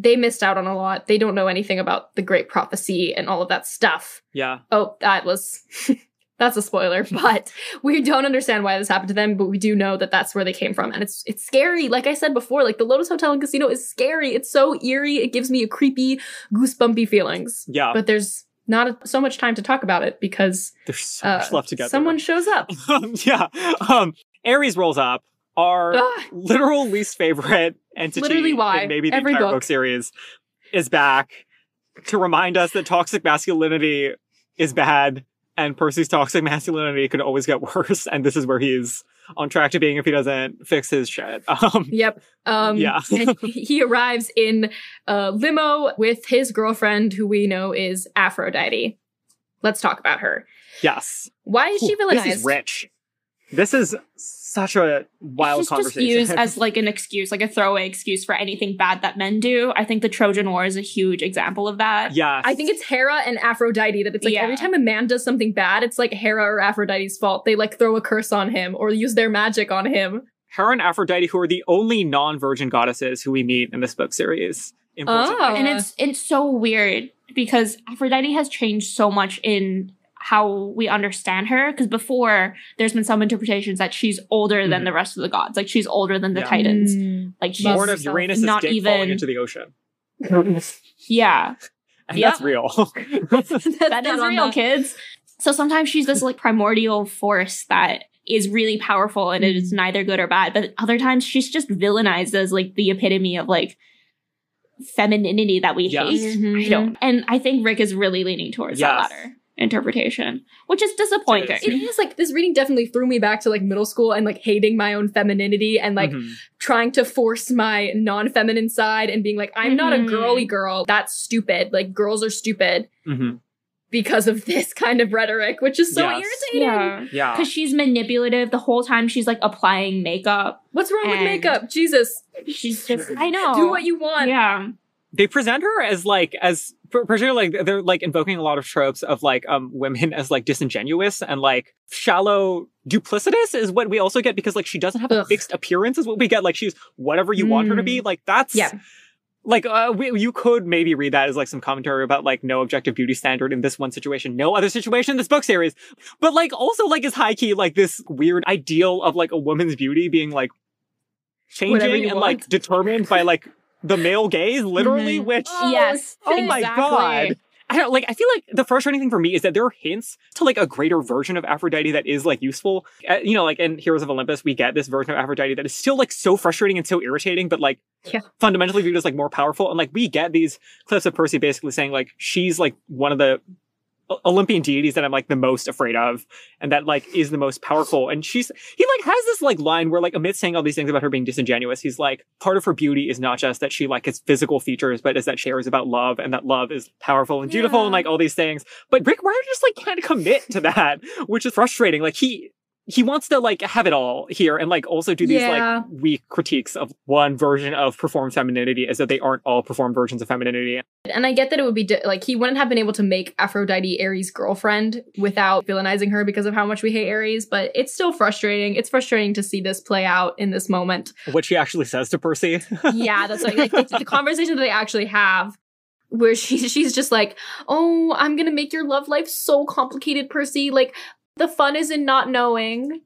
They missed out on a lot. They don't know anything about the Great Prophecy and all of that stuff. Yeah. Oh, that was. That's a spoiler, but we don't understand why this happened to them, but we do know that that's where they came from. And it's it's scary. Like I said before, like the Lotus Hotel and Casino is scary. It's so eerie. It gives me a creepy, goosebumpy feelings. Yeah. But there's not a, so much time to talk about it because There's so uh, much left to get. someone shows up. Um, yeah. Um, Ares rolls up. Our Ugh. literal least favorite entity Literally why. in maybe the Every entire book. book series is back to remind us that toxic masculinity is bad and Percy's toxic masculinity could always get worse. And this is where he's on track to being if he doesn't fix his shit. Um, Yep. Um, Yeah. he arrives in a limo with his girlfriend, who we know is Aphrodite. Let's talk about her. yes. Why is she Ooh, villainized? This is rich. This is such a wild She's just conversation. used as like an excuse, like a throwaway excuse for anything bad that men do. I think the Trojan War is a huge example of that. Yeah, I think it's Hera and Aphrodite that it's like Yeah. every time a man does something bad, it's like Hera or Aphrodite's fault. They like throw a curse on him or use their magic on him. Hera and Aphrodite, who are the only non-virgin goddesses who we meet in this book series. Importantly. Oh. and it's it's so weird because Aphrodite has changed so much in how we understand her. Because before, there's been some interpretations that she's older than Mhm. the rest of the gods, like she's older than the Yeah. Titans. Mm. Like she's Born of herself. Uranus' not dick falling even- into the ocean. yeah, And Yeah. that's real. that is on real, the- kids. So sometimes she's this like primordial force that is really powerful and it is neither good or bad. But other times she's just villainized as like the epitome of like femininity that we Yes. hate. Mhm. I don't. And I think Rick is really leaning towards that latter interpretation, which is disappointing. It is like this reading definitely threw me back to like middle school and like hating my own femininity and like Mhm. trying to force my non-feminine side and being like, I'm not a Mhm. girly girl. That's stupid. Like girls are stupid Mhm. because of this kind of rhetoric, which is so Yes. irritating. Yeah. Yeah. Because she's manipulative the whole time. She's like applying makeup. What's wrong with makeup? Jesus. She's just, I know. Do what you want. Yeah. They present her as like as particularly like they're like invoking a lot of tropes of like um women as like disingenuous and like shallow duplicitous is what we also get because like she doesn't have a fixed appearance is what we get. Like she's whatever you want her to be. Like that's Yeah. like uh, we, you could maybe read that as like some commentary about like no objective beauty standard in this one situation no other situation in this book series. But like also like is high key like this weird ideal of like a woman's beauty being like changing and want. like determined by like the male gaze literally Mhm. which Oh, yes. Oh my god. I don't like I feel like the frustrating thing for me is that there are hints to like a greater version of Aphrodite that is like useful. Uh, you know, like in Heroes of Olympus, we get this version of Aphrodite that is still like so frustrating and so irritating, but like Yeah. fundamentally viewed as like more powerful. And like we get these clips of Percy basically saying like she's like one of the O- Olympian deities that I'm like the most afraid of, and that like is the most powerful. And she's he like has this like line where like amidst saying all these things about her being disingenuous, he's like part of her beauty is not just that she like has physical features, but is that she cares about love and that love is powerful and beautiful and like all these things. But Rick Riordan just like can't commit to that, which is frustrating. Like he he wants to like have it all here and like also do these Yeah. like weak critiques of one version of performed femininity as though they aren't all performed versions of femininity. And I get that it would be di- like he wouldn't have been able to make Aphrodite Ares' girlfriend without villainizing her because of how much we hate Ares, but it's still frustrating. It's frustrating to see this play out in this moment. What she actually says to Percy. yeah, that's like, like the, the conversation that they actually have where she she's just like, "Oh, I'm going to make your love life so complicated, Percy. Like the fun is in not knowing."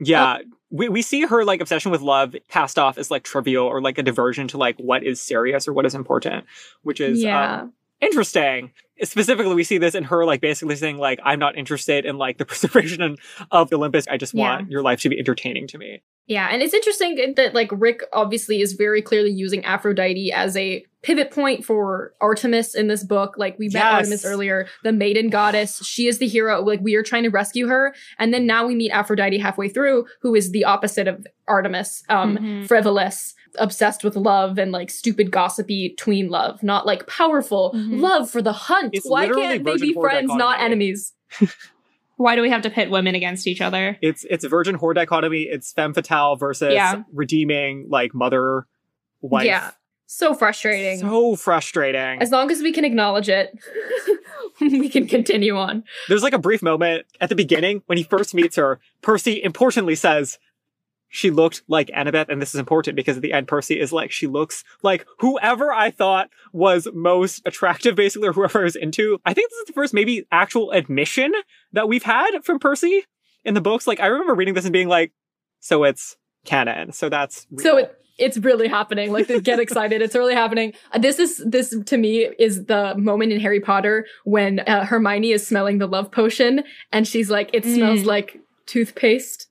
yeah. we, we see her like obsession with love passed off as like trivial or like a diversion to like what is serious or what is important, which is yeah. um, interesting. Specifically, we see this in her like basically saying like I'm not interested in like the preservation of Olympus. I just want your life to be entertaining to me. Yeah, and it's interesting that like Rick obviously is very clearly using Aphrodite as a pivot point for Artemis in this book. Like we met Yes. Artemis earlier, the maiden goddess. She is the hero. Like we are trying to rescue her, and then now we meet Aphrodite halfway through, who is the opposite of Artemis, um, Mhm. frivolous, obsessed with love, and like stupid gossipy tween love, not like powerful Mhm. love for the hunt. It's Why can't they be whore friends, not enemies? Why do we have to pit women against each other? It's it's a virgin whore dichotomy. It's femme fatale versus Yeah. redeeming like mother wife. Yeah, so frustrating. So frustrating. as long as we can acknowledge it, we can continue on. There's like a brief moment at the beginning when he first meets her. Percy importantly says she looked like Annabeth, and this is important because at the end, Percy is like, she looks like whoever I thought was most attractive, basically, or whoever I was into. I think this is the first maybe actual admission that we've had from Percy in the books. Like, I remember reading this and being like, so it's canon. So that's So it, it's really happening. Like, they get excited. It's really happening. Uh, This is this to me is the moment in Harry Potter when uh, Hermione is smelling the love potion, and she's like, "It smells Mm. like toothpaste."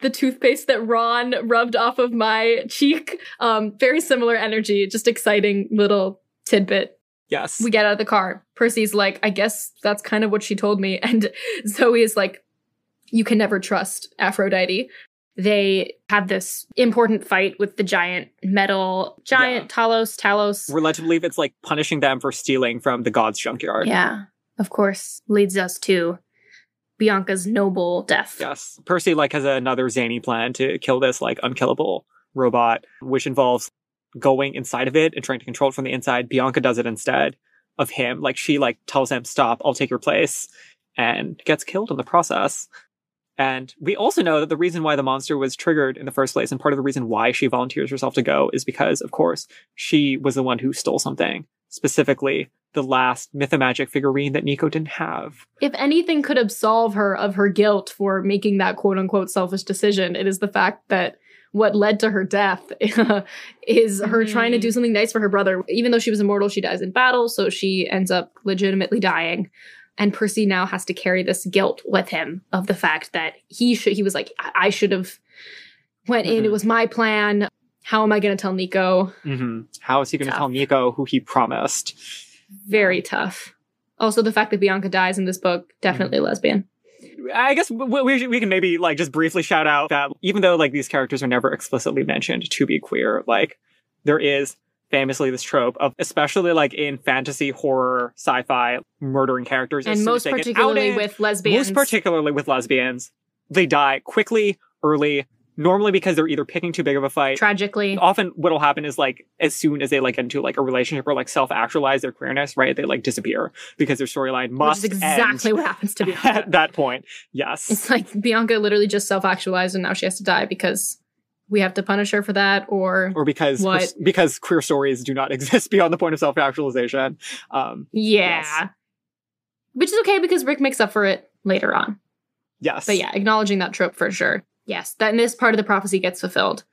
The toothpaste that Ron rubbed off of my cheek. Um, very similar energy. Just exciting little tidbit. yes. We get out of the car. Percy's like, I guess that's kind of what she told me. And Zoe is like, you can never trust Aphrodite. They have this important fight with the giant metal, giant Talos, Talos. We're led to believe it's like punishing them for stealing from the god's junkyard. Yeah, of course, leads us to Bianca's noble death. Yes. Percy like has another zany plan to kill this like unkillable robot, which involves going inside of it and trying to control it from the inside. Bianca does it instead of him. Like she like tells him, stop, I'll take your place and gets killed in the process. And we also know that the reason why the monster was triggered in the first place and part of the reason why she volunteers herself to go is because, of course, she was the one who stole something, specifically the last Mythomagic figurine that Nico didn't have. If anything could absolve her of her guilt for making that quote unquote selfish decision, it is the fact that what led to her death is her Mhm. trying to do something nice for her brother. Even though she was immortal, she dies in battle, so she ends up legitimately dying. And Percy now has to carry this guilt with him of the fact that he should he was like, I, I should have went in, Mhm. it was my plan. How am I gonna tell Nico? hmm How is he going to Tough. tell Nico who he promised? Very tough. Also, the fact that Bianca dies in this book, definitely mm-hmm. lesbian. I guess we, we, can maybe like just briefly shout out that even though like these characters are never explicitly mentioned to be queer, like there is famously this trope of especially like in fantasy, horror, sci-fi, murdering characters, and most as they get particularly outed, with lesbians. most particularly with lesbians, they die quickly, early, normally because they're either picking too big of a fight. tragically. Often, what'll happen is like as soon as they like get into like a relationship or like self-actualize their queerness, right? They like disappear because their storyline Which must is exactly what happens to Bianca. at that point. Yes. It's like Bianca literally just self-actualized and now she has to die because we have to punish her for that or or because What? because queer stories do not exist beyond the point of self-actualization. Um, yeah. Yes. Which is okay because Rick makes up for it later on. yes, But yeah, acknowledging that trope for sure. Yes, that this part of the prophecy gets fulfilled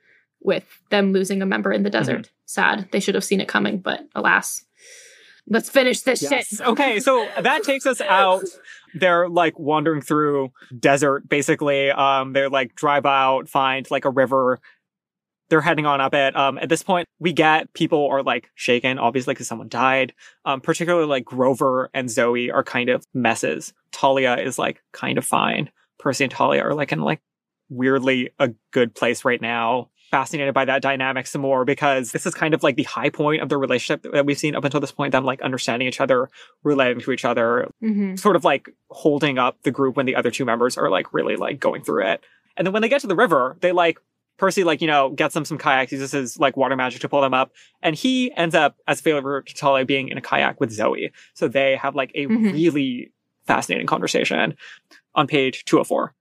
with them losing a member in the desert. Sad. They should have seen it coming, but alas. Let's finish this Yes. shit. okay, so that takes us out. They're like wandering through desert, basically. Um, they're like drive out, find like a river. They're heading on up it. Um, at this point, we get people are like shaken, obviously, because someone died. Um, particularly like Grover and Zoe are kind of messes. Thalia is like kind of fine. Percy and Thalia are like in like weirdly a good place right now. fascinated by that dynamic some more because this is kind of like the high point of the relationship that we've seen up until this point. Them like understanding each other, relating to each other, Mm-hmm. sort of like holding up the group when the other two members are like really like going through it. And then when they get to the river, they like Percy like you know gets them some kayaks, uses his like water magic to pull them up, and he ends up as a favor to being in a kayak with Zoe. So they have like a Mhm. really fascinating conversation on page 204.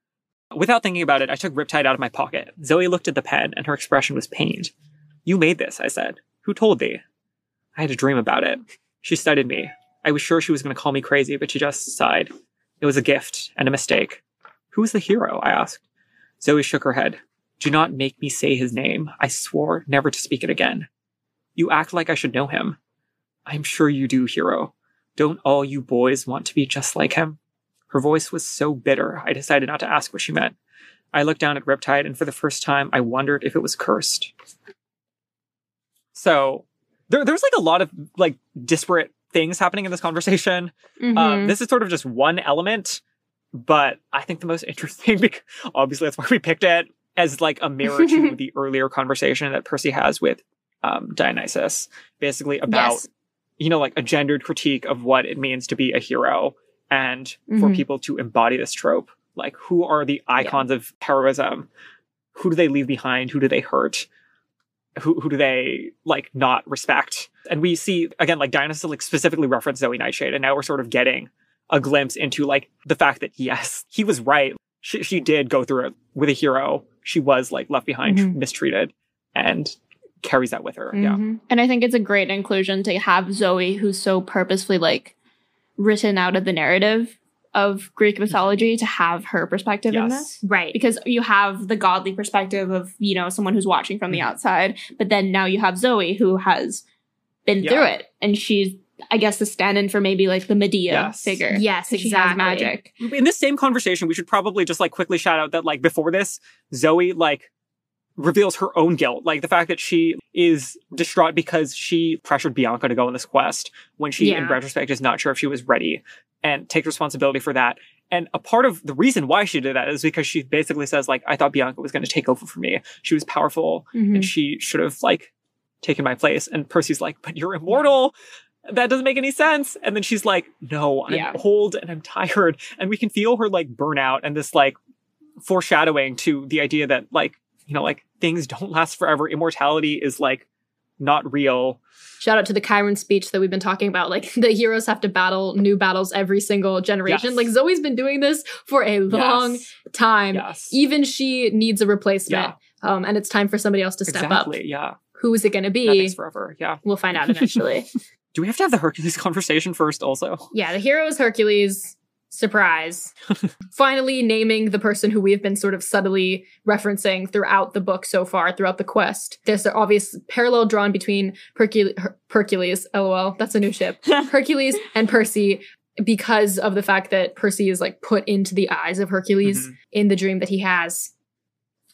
Without thinking about it, I took Riptide out of my pocket. Zoe looked at the pen and her expression was pained. You made this, I said. Who told thee? I had a dream about it. She studied me. I was sure she was going to call me crazy, but she just sighed. It was a gift and a mistake. Who was the hero? I asked. Zoe shook her head. Do not make me say his name. I swore never to speak it again. You act like I should know him. I'm sure you do, hero. Don't all you boys want to be just like him? Her voice was so bitter, I decided not to ask what she meant. I looked down at Riptide, and for the first time, I wondered if it was cursed. So, there, there's like a lot of like disparate things happening in this conversation. Mm-hmm. Um, this is sort of just one element, but I think the most interesting, because obviously that's why we picked it as like a mirror to the earlier conversation that Percy has with um, Dionysus, basically about Yes. you know like a gendered critique of what it means to be a hero and for Mhm. people to embody this trope. Like, who are the icons of heroism? Who do they leave behind? Who do they hurt? Who, who do they like not respect? And we see again, like Dionysus like specifically referenced Zoe Nightshade, and now we're sort of getting a glimpse into like the fact that yes, he was right. She, she did go through it with a hero. She was like left behind, Mhm. mistreated, and carries that with her. Yeah. Mhm. And I think it's a great inclusion to have Zoe, who's so purposefully like written out of the narrative of Greek mythology, to have her perspective in this. Right. Because you have the godly perspective of, you know, someone who's watching from the Mhm. outside, but then now you have Zoe who has been Yeah. through it. And she's, I guess, the stand in for maybe like the Medea Yes. figure. Yes, 'Cause She exactly. has magic. in this same conversation, we should probably just like quickly shout out that like before this, Zoe like reveals her own guilt, like the fact that she is distraught because she pressured Bianca to go on this quest when she, in retrospect, is not sure if she was ready, and takes responsibility for that. And a part of the reason why she did that is because she basically says like, "I thought Bianca was going to take over for me. She was powerful, Mhm. and she should have like taken my place." And Percy's like, "But you're immortal." That doesn't make any sense. And then she's like, no, I'm Yeah. old and I'm tired. And we can feel her like burnout and this like foreshadowing to the idea that like, you know, like things don't last forever. Immortality is like not real. Shout out to the Chiron speech that we've been talking about. Like the heroes have to battle new battles every single generation. Yes. Like Zoe's been doing this for a long Yes. time. Yes. Even she needs a replacement. Yeah. Um, and it's time for somebody else to step up. exactly. Yeah. Who is it going to be? Nothing's forever. Yeah. We'll find out eventually. Do we have to have the Hercules conversation first also? yeah, the hero is Hercules. Surprise. Finally, naming the person who we have been sort of subtly referencing throughout the book so far, throughout the quest. There's an obvious parallel drawn between Hercule- Her- Hercules, lol, that's a new ship, Hercules and Percy because of the fact that Percy is like put into the eyes of Hercules Mhm. in the dream that he has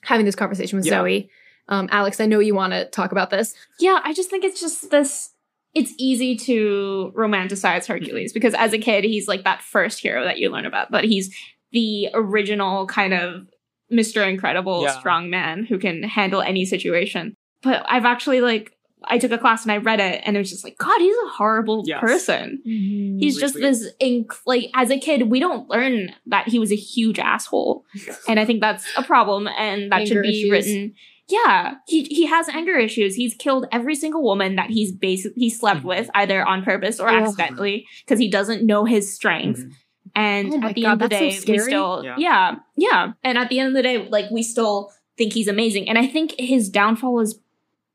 having this conversation with Yeah. Zoe. Um, Alex, I know you want to talk about this. Yeah, I just think it's just this. It's easy to romanticize Hercules because as a kid, he's like that first hero that you learn about, but he's the original kind of Mr. Incredible Yeah. strong man who can handle any situation. But I've actually like, I took a class and I read it and it was just like, God, he's a horrible Yes. person. Mm-hmm. He's just Really. this, inc- like, as a kid, we don't learn that he was a huge asshole. and I think that's a problem and that should be issues. written. Yeah, he he has anger issues. He's killed every single woman that he's basically he slept Mhm. with, either on purpose or accidentally, because he doesn't know his strength. Mhm. And Oh at the God, end of the that's so day, we still Yeah. yeah. yeah, And at the end of the day, like we still think he's amazing. And I think his downfall was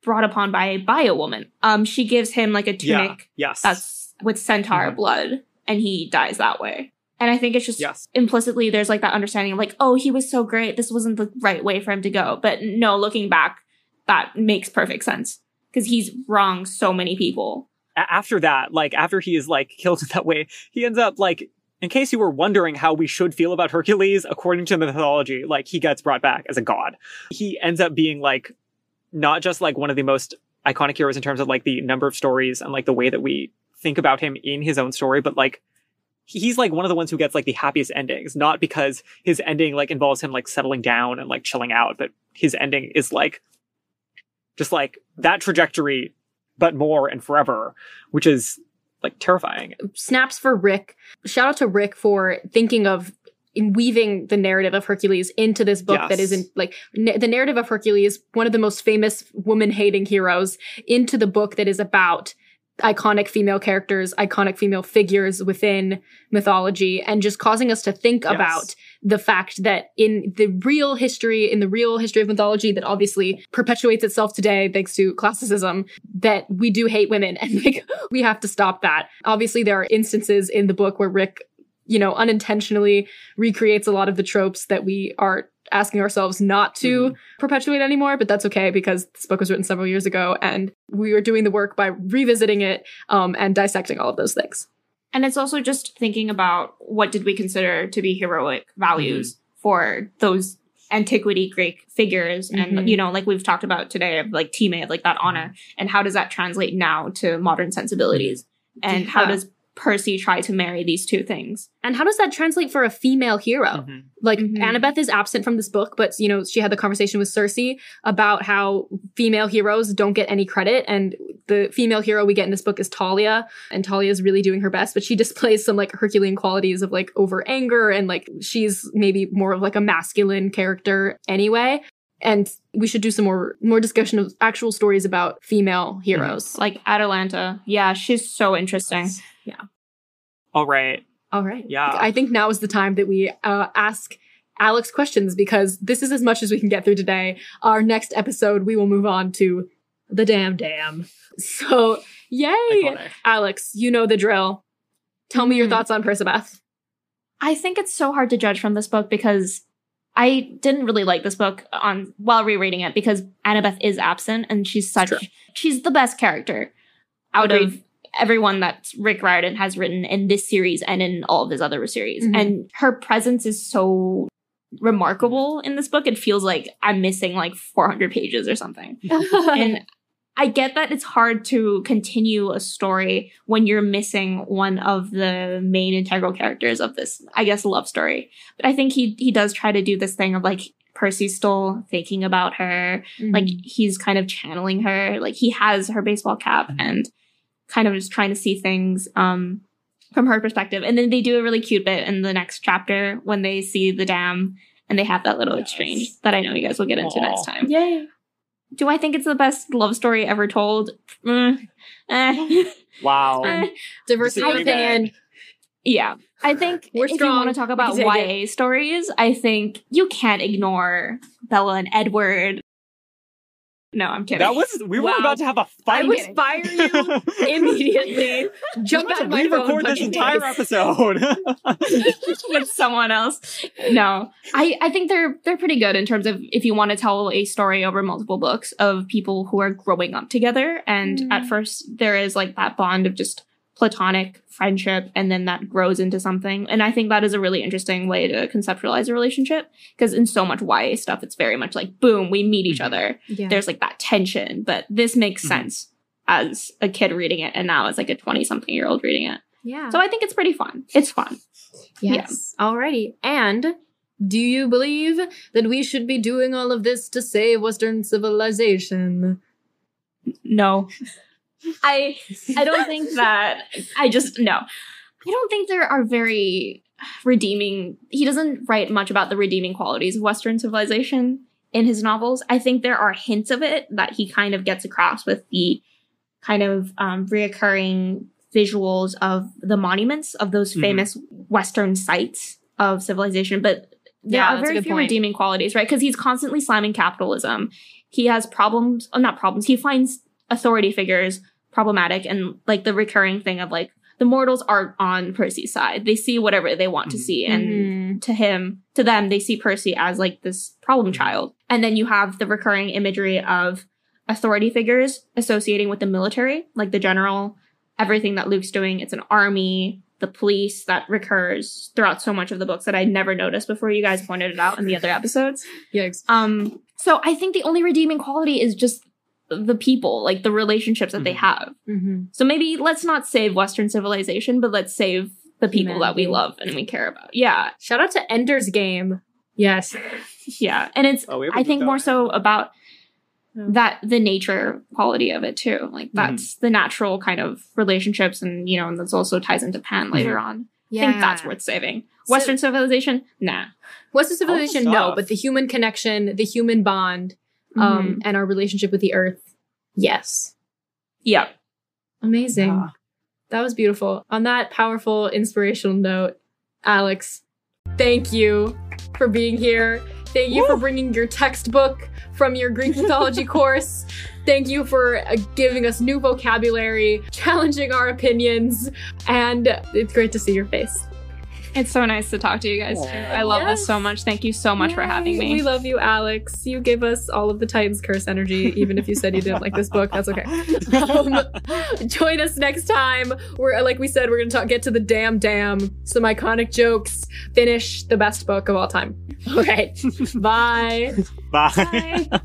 brought upon by by a woman. Um, she gives him like a Yeah. tunic Yes. that's with centaur Mhm. blood, and he dies that way. And I think it's just yes. implicitly there's like that understanding of like, oh, he was so great. This wasn't the right way for him to go. But no, looking back, that makes perfect sense because he's wronged so many people. After that, like after he is like killed in that way, he ends up like. In case you were wondering how we should feel about Hercules, according to the mythology, like he gets brought back as a god. He ends up being like not just like one of the most iconic heroes in terms of like the number of stories and like the way that we think about him in his own story, but like he's like one of the ones who gets like the happiest endings, not because his ending like involves him like settling down and like chilling out, but his ending is like just like that trajectory, but more and forever, which is like terrifying. Snaps for Rick. Shout out to Rick for thinking of in weaving the narrative of Hercules into this book Yes. that isn't like na- the narrative of Hercules, one of the most famous woman hating heroes, into the book that is about iconic female characters, iconic female figures within mythology, and just causing us to think Yes. about the fact that in the real history, in the real history of mythology that obviously perpetuates itself today thanks to classicism, that we do hate women and like we have to stop that. Obviously, there are instances in the book where Rick, you know, unintentionally recreates a lot of the tropes that we are asking ourselves not to perpetuate anymore, but that's okay because this book was written several years ago and we are doing the work by revisiting it um, and dissecting all of those things. And it's also just thinking about what did we consider to be heroic values for those antiquity Greek figures. Mhm. And, you know, like we've talked about today of like teammate, like that honor. And how does that translate now to modern sensibilities? And how does Percy try to marry these two things? And how does that translate for a female hero? Mhm. Like Mhm. Annabeth is absent from this book, but you know, she had the conversation with Circe about how female heroes don't get any credit. And the female hero we get in this book is Thalia. And Thalia is really doing her best, but she displays some like Herculean qualities of like over anger and like she's maybe more of like a masculine character anyway. And we should do some more more discussion of actual stories about female heroes. Like Atalanta. Yeah, she's so interesting. Yeah. All right. All right. Yeah. I think now is the time that we uh, ask Alex questions because this is as much as we can get through today. Our next episode, we will move on to the damn damn So, yay! Alex, you know the drill. Tell me your Mhm. thoughts on Percabeth. I think it's so hard to judge from this book because I didn't really like this book on while rereading it because Annabeth is absent and she's such she's the best character out Agreed. of everyone that Rick Riordan has written in this series and in all of his other series. Mhm. And her presence is so remarkable in this book. It feels like I'm missing like 400 pages or something. and I get that it's hard to continue a story when you're missing one of the main integral characters of this, I guess, love story. But I think he he does try to do this thing of like Percy's still thinking about her, like he's kind of channeling her, like he has her baseball cap and kind of just trying to see things um from her perspective. And then they do a really cute bit in the next chapter when they see the dam and they have that little Yes. exchange that I know you guys will get into Aw. next time. Yay. Do I think it's the best love story ever told? Mm, eh. Wow. Eh. Diversity of Disagree there. opinion. yeah. I think We're if strong. you want to talk about can take YA stories, I think you can't ignore Bella and Edward. No, I'm kidding. That was we were about to have a fight. I would fire you immediately. Jump About out to of my phone re-record this entire face. episode. with someone else. No, I, I think they're they're pretty good in terms of if you want to tell a story over multiple books of people who are growing up together, and Mm. at first there is like that bond of just platonic friendship, and then that grows into something. And I think that is a really interesting way to conceptualize a relationship because in so much YA stuff, it's very much like boom, we meet each Mhm. other. Yeah. There's like that tension, but this makes Mhm. sense as a kid reading it, and now as like a twenty something year old reading it. yeah. So I think it's pretty fun. It's fun. Yes. Alrighty. And do you believe that we should be doing all of this to save Western civilization? No. I I don't think that I just no. I don't think there are very redeeming he doesn't write much about the redeeming qualities of Western civilization in his novels. I think there are hints of it that he kind of gets across with the kind of um, reoccurring visuals of the monuments of those Mhm. famous Western sites of civilization, but there Yeah, are very few point. redeeming qualities, right? Because he's constantly slamming capitalism. He has problems, oh, not problems. He finds authority figures problematic, and like the recurring thing of like the mortals are on Percy's side. They see whatever they want to Mhm. see, and Mhm. to him, to them, they see Percy as like this problem child. And then you have the recurring imagery of authority figures associating with the military, like the general, everything that Luke's doing. It's an army, the police that recurs throughout so much of the books that I never noticed before you guys pointed it out in the other episodes. Yikes. Um, so I think the only redeeming quality is just the people, like the relationships that they Mhm. have. Mm-hmm. So maybe let's not save Western civilization, but let's save the people that we love and we care about. Yeah. Shout out to Ender's Game. Yes. Yeah. And it's Oh, we have a I good think more so about that the nature quality of it too. Like that's the natural kind of relationships, and you know, and this also ties into Pan later on. I think that's worth saving. So- Western civilization, nah. Western civilization, no, but the human connection, the human bond, um, and our relationship with the earth, yes. Yep. Amazing. Yeah. That was beautiful. On that powerful, inspirational note, Alex, thank you for being here. Thank you for bringing your textbook from your Greek mythology course. Thank you for uh, giving us new vocabulary, challenging our opinions, and it's great to see your face. It's so nice to talk to you guys too. I love this so much. Thank you so much for having me. We love you, Alex. You gave us all of the Titans Curse energy, even if you said you didn't like this book. That's okay. Um, join us next time. We're like we said, we're gonna talk, get to the damn damn, some iconic jokes, finish the best book of all time. Okay, bye. Bye. Bye.